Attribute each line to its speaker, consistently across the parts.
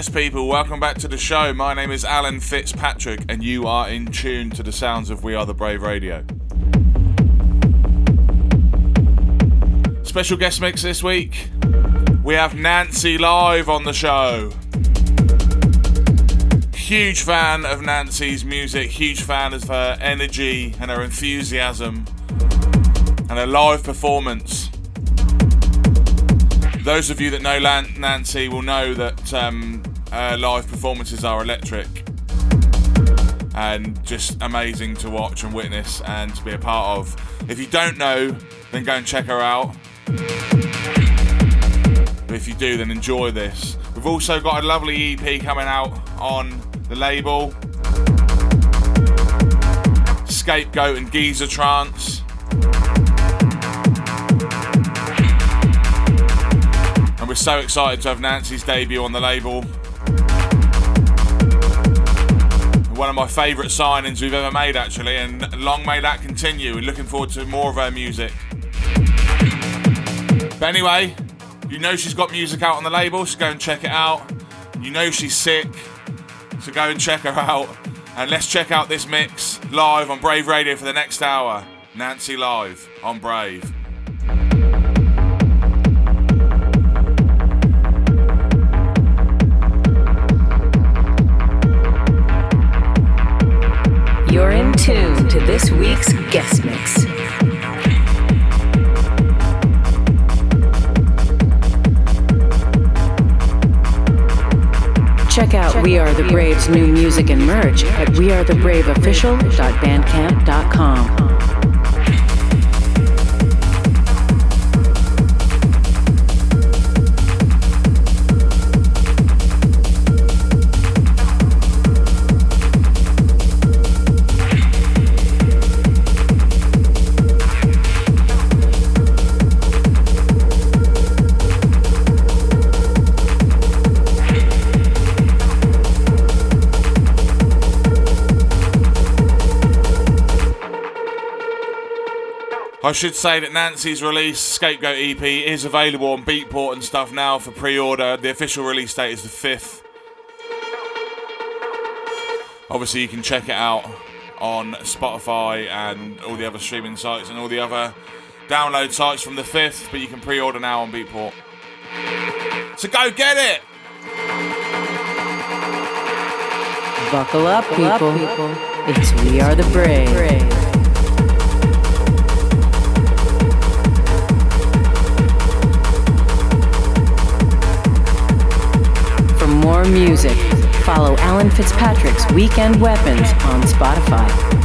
Speaker 1: Yes, people, welcome back to the show. My name is Alan Fitzpatrick, and you are in tune to the sounds of We Are the Brave Radio. Special guest mix this week. We have Nancy live on the show. Huge fan of Nancy's music, huge fan of her energy and her enthusiasm and her live performance. Those of you that know Nancy will know that um, her live performances are electric and just amazing to watch and witness and to be a part of. If you don't know, then go and check her out. But if you do, then enjoy this. We've also got a lovely EP coming out on the label Scapegoat and Geezer Trance. And we're so excited to have Nancy's debut on the label. One of my favourite signings we've ever made, actually, and long may that continue. We're looking forward to more of her music. But anyway, you know she's got music out on the label, so go and check it out. You know she's sick, so go and check her out. And let's check out this mix live on Brave Radio for the next hour. Nancy live on Brave.
Speaker 2: To this week's guest mix. Check out We Are the Brave's new music and merch at wearethebraveofficial.bandcamp.com.
Speaker 1: I should say that Nancy's release, Scapegoat EP, is available on Beatport and stuff now for pre order. The official release date is the 5th. Obviously, you can check it out on Spotify and all the other streaming sites and all the other download sites from the 5th, but you can pre order now on Beatport. So go get it!
Speaker 2: Buckle up, people. It's We Are the Brave. more music, follow Alan Fitzpatrick's Weekend Weapons on Spotify.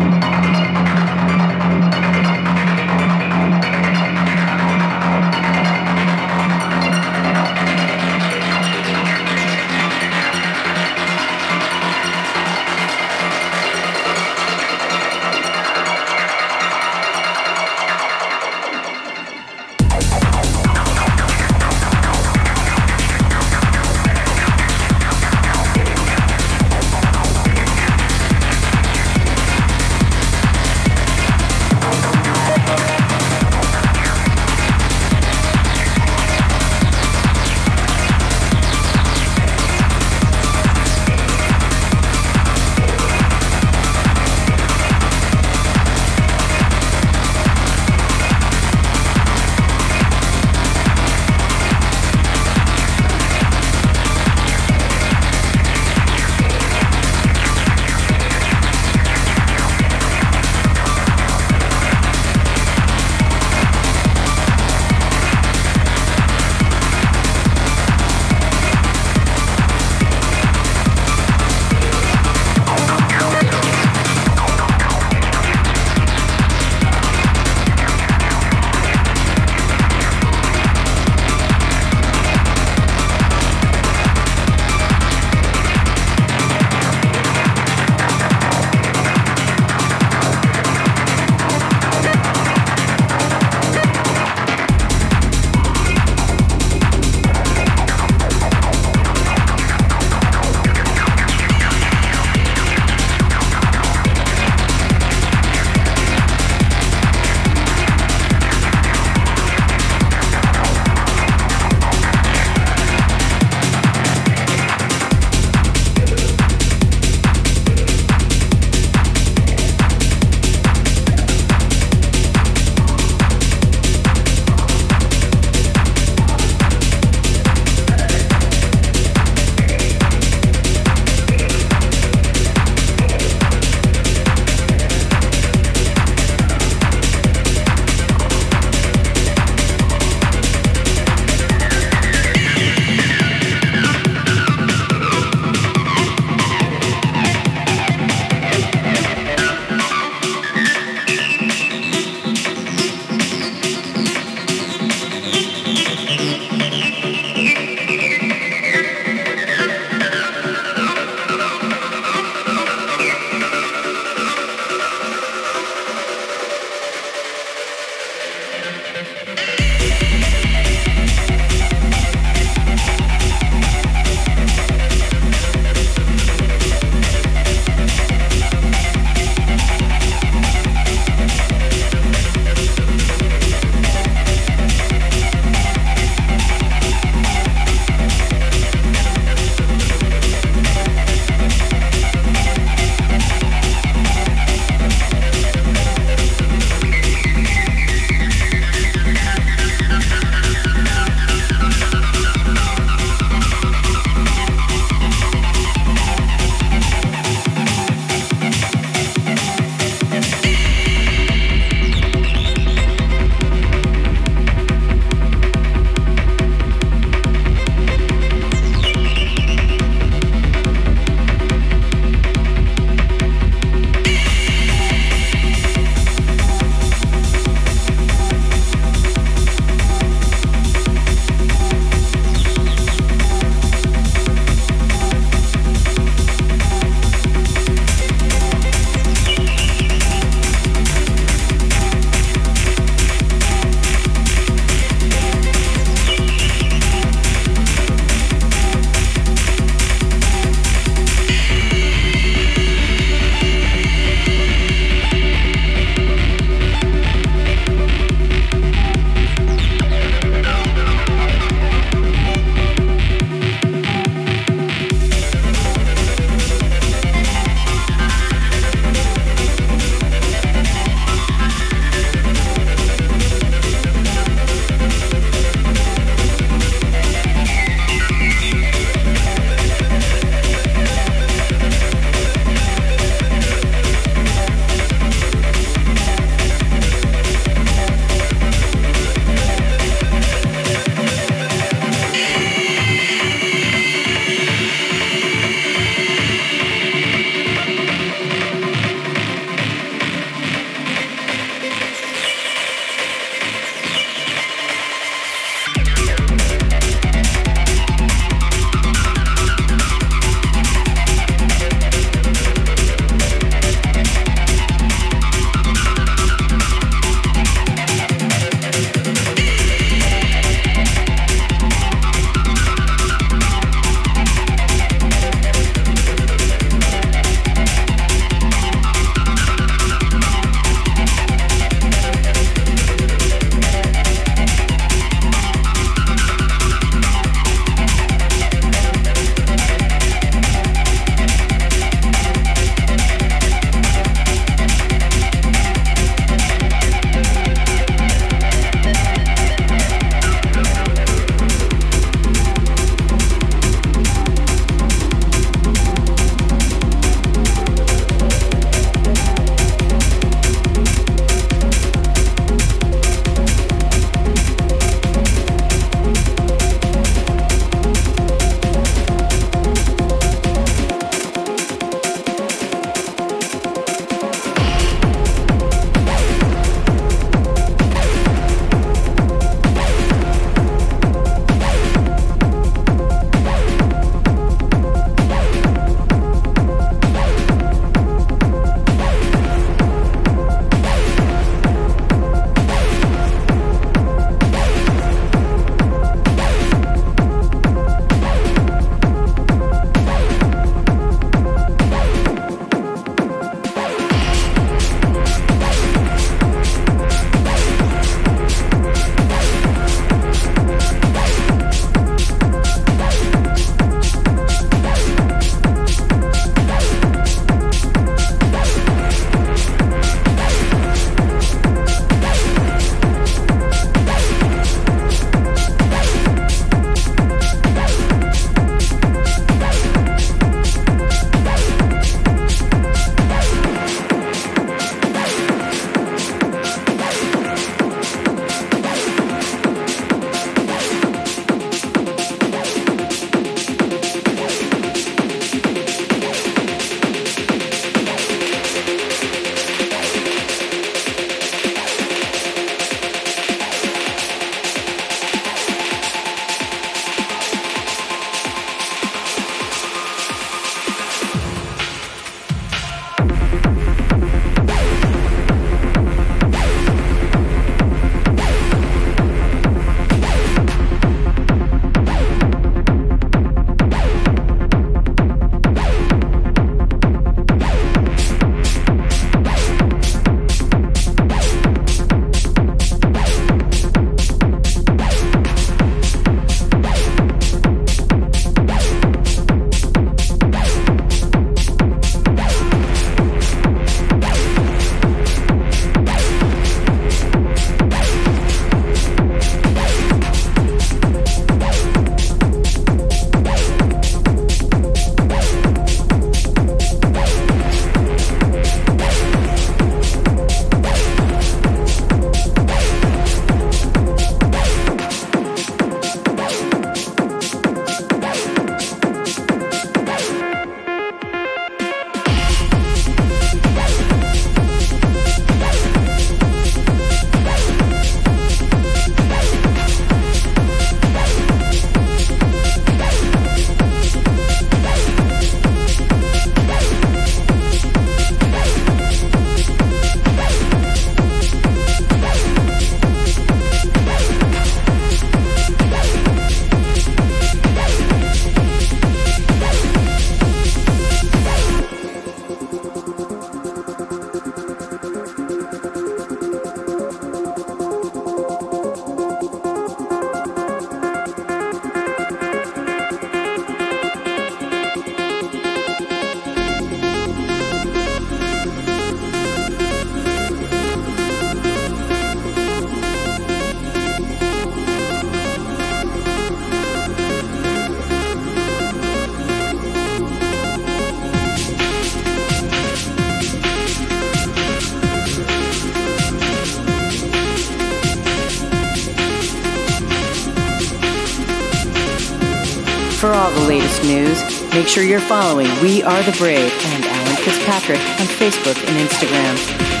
Speaker 2: Make sure you're following We Are the Brave and Alan Fitzpatrick on Facebook and Instagram.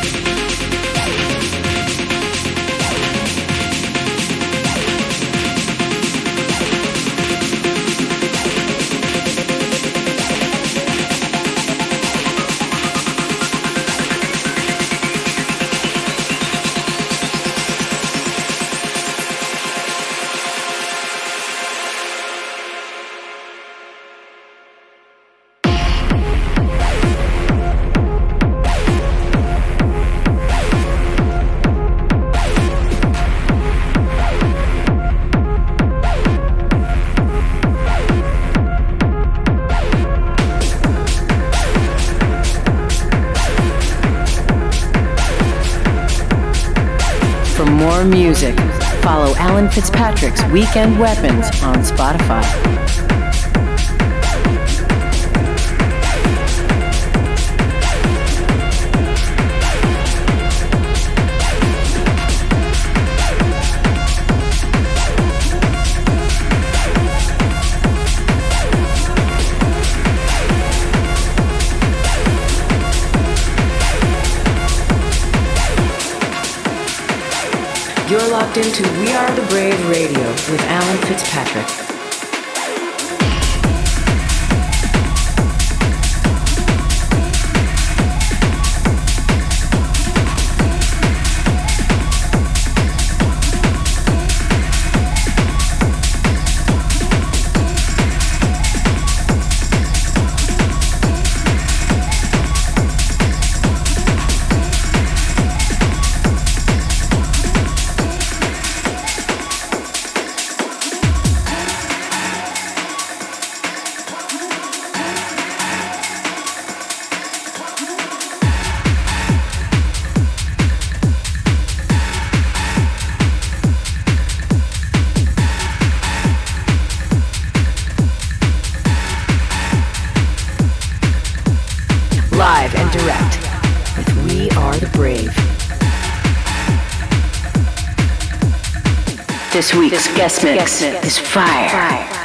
Speaker 2: Fitzpatrick's Weekend Weapons on Spotify. Fitzpatrick. This week's guest mix is fire.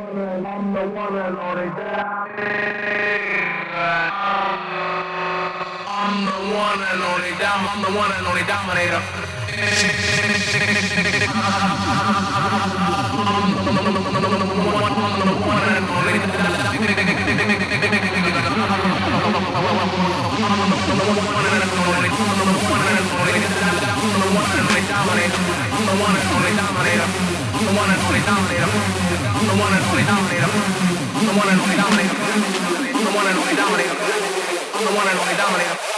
Speaker 2: your number one and only I'm the one and only dom, I'm the one and only dominator. I'm the one and only dominator.
Speaker 3: I'm the one and only dominator. I'm the
Speaker 2: one and only dominator. I'm the one and only dominator. I'm the one and only dominator. I'm the one and only dominator.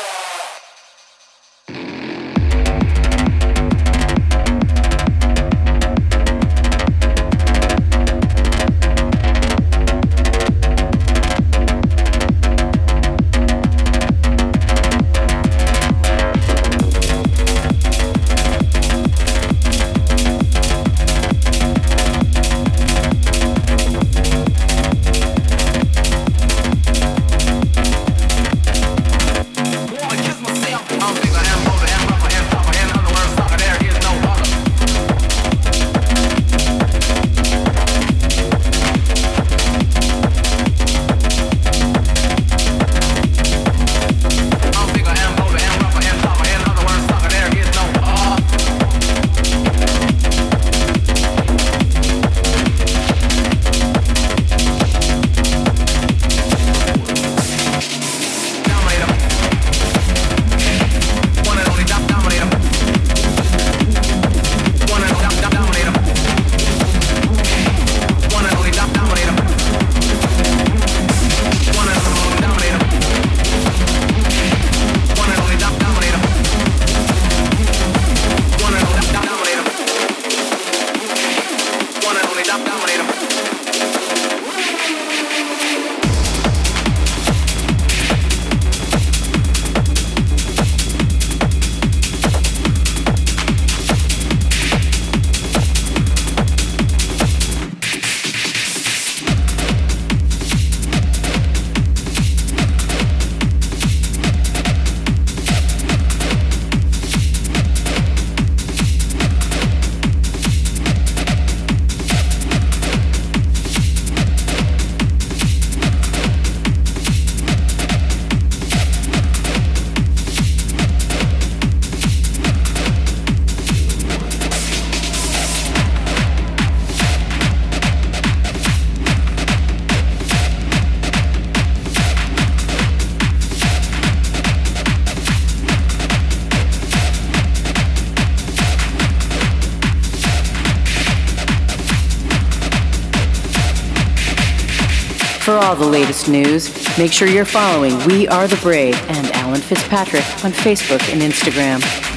Speaker 2: News, make sure you're following We Are the Brave and Alan Fitzpatrick on Facebook and Instagram.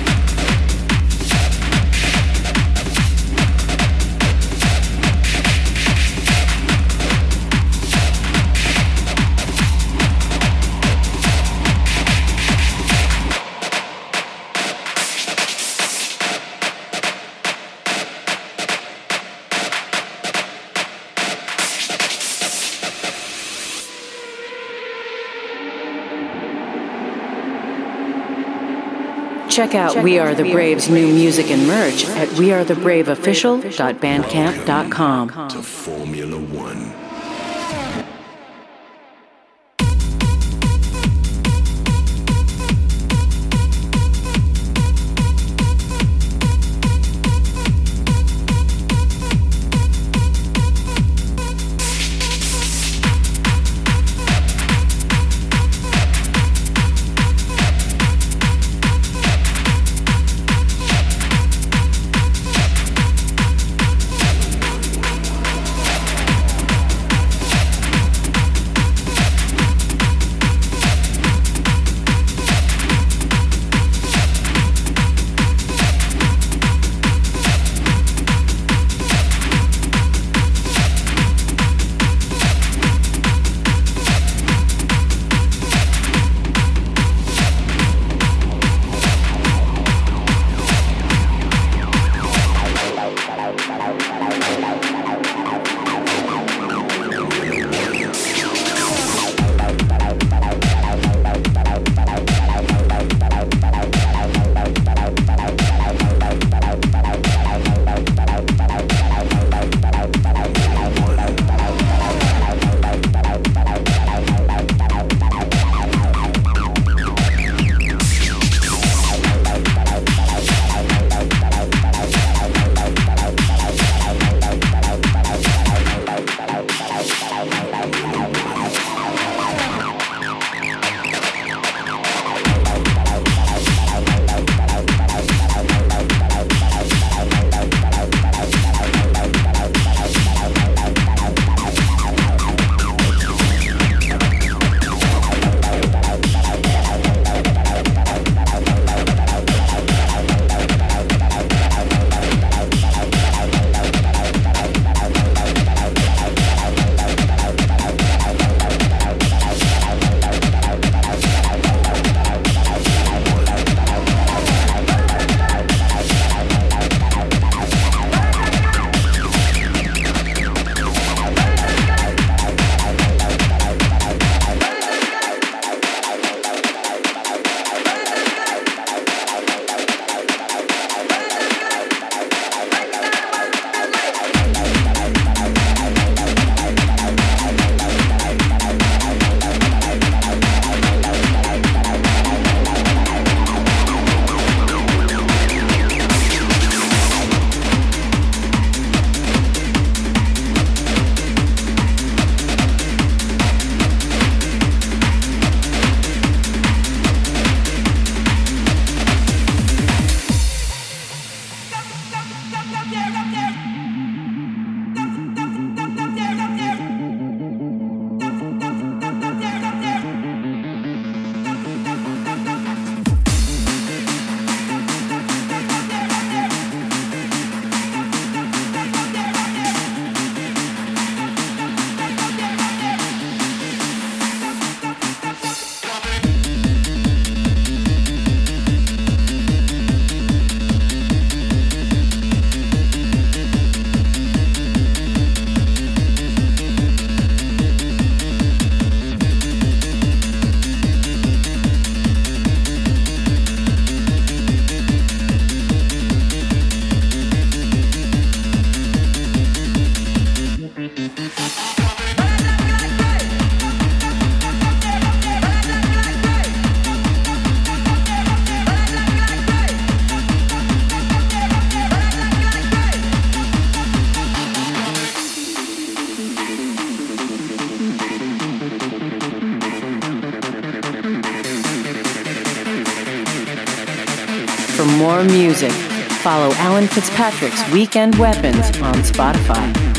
Speaker 2: Check out We Are the Brave's new music and merch at wearethebraveofficial.bandcamp.com.
Speaker 4: to Formula One.
Speaker 2: Follow Alan Fitzpatrick's Weekend Weapons on Spotify.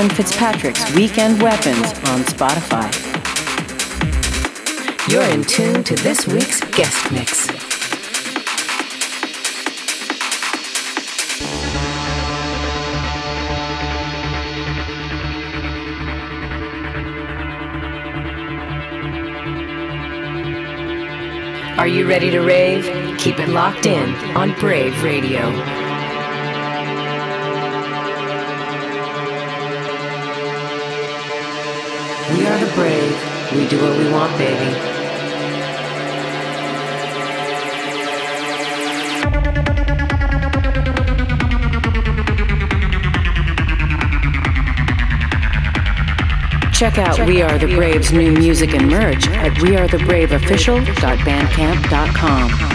Speaker 2: Alan Fitzpatrick's Weekend Weapons on Spotify.
Speaker 3: You're in tune to this week's guest mix. Are you ready to rave? Keep it locked in on Brave Radio.
Speaker 2: Brave. We do what we want, baby. Check out We Are the Brave's new music and merch at wearethebraveofficial.bandcamp.com.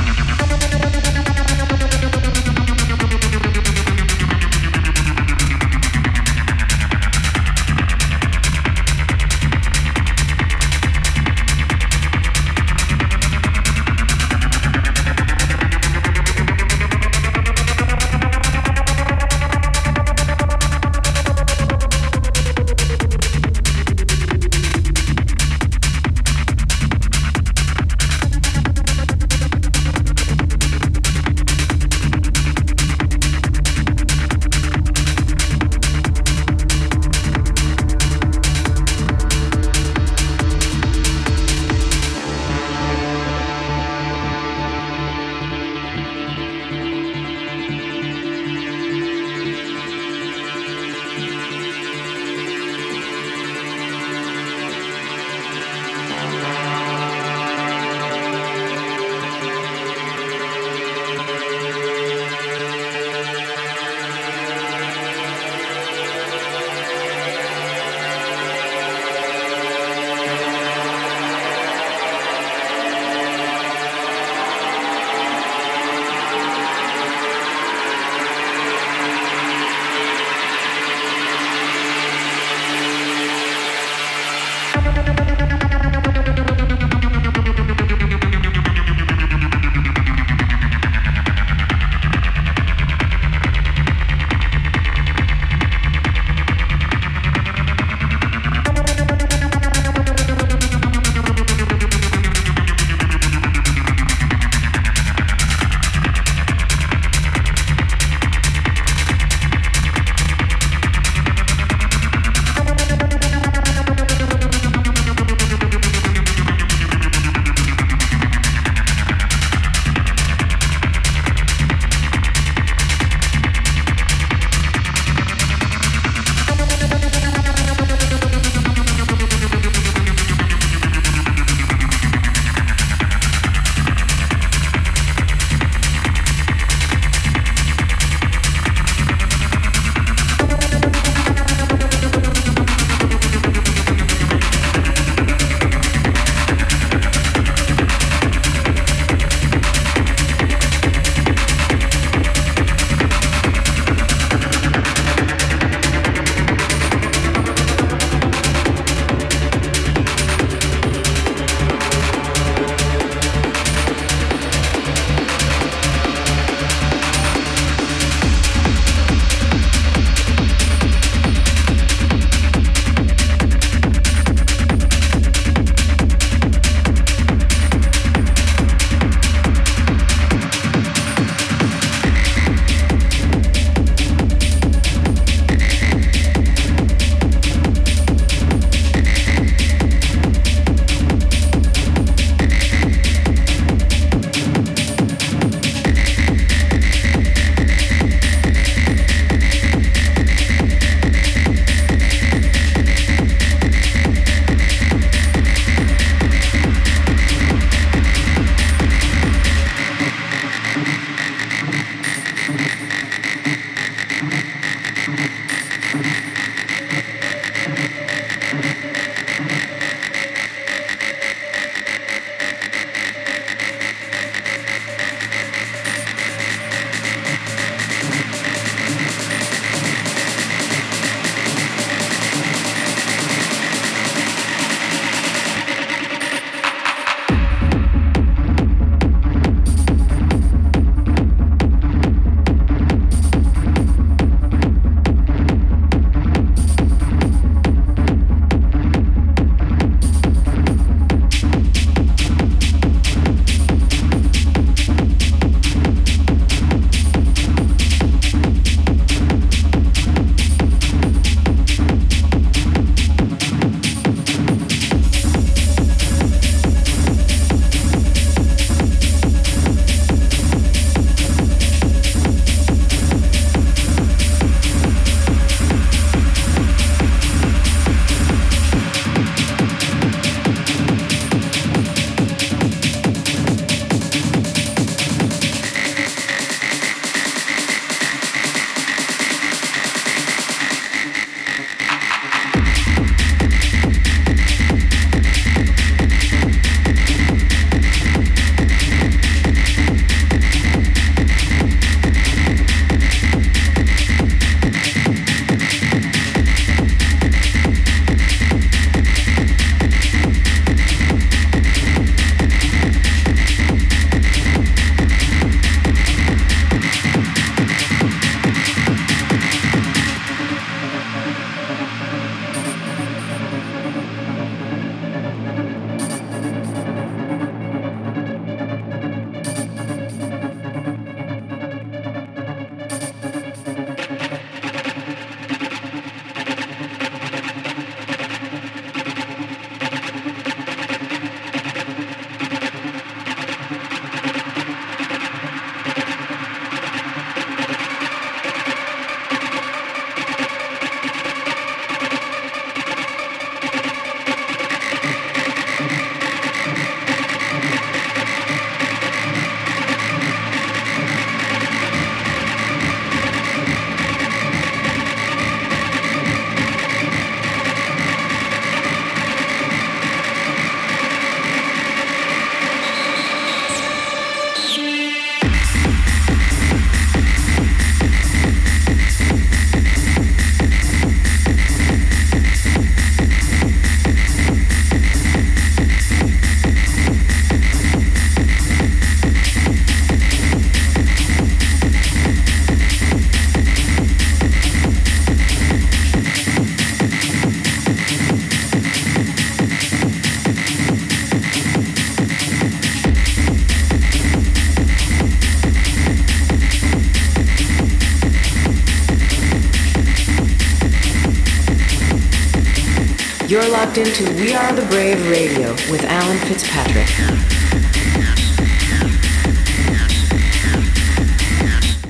Speaker 2: locked into We Are the Brave Radio with Alan Fitzpatrick.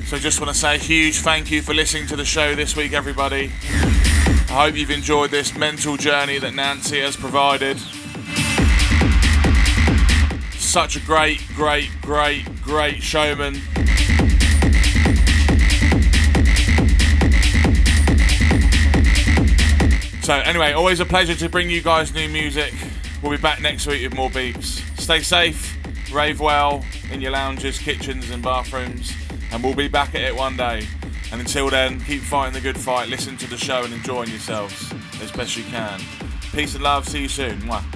Speaker 1: So, just want to say a huge thank you for listening to the show this week, everybody. I hope you've enjoyed this mental journey that Nancy has provided. Such a great, great, great, great showman. So, anyway, always a pleasure to bring you guys new music. We'll be back next week with more beats. Stay safe, rave well in your lounges, kitchens, and bathrooms, and we'll be back at it one day. And until then, keep fighting the good fight, listen to the show, and enjoying yourselves as best you can. Peace and love. See you soon. Mwah.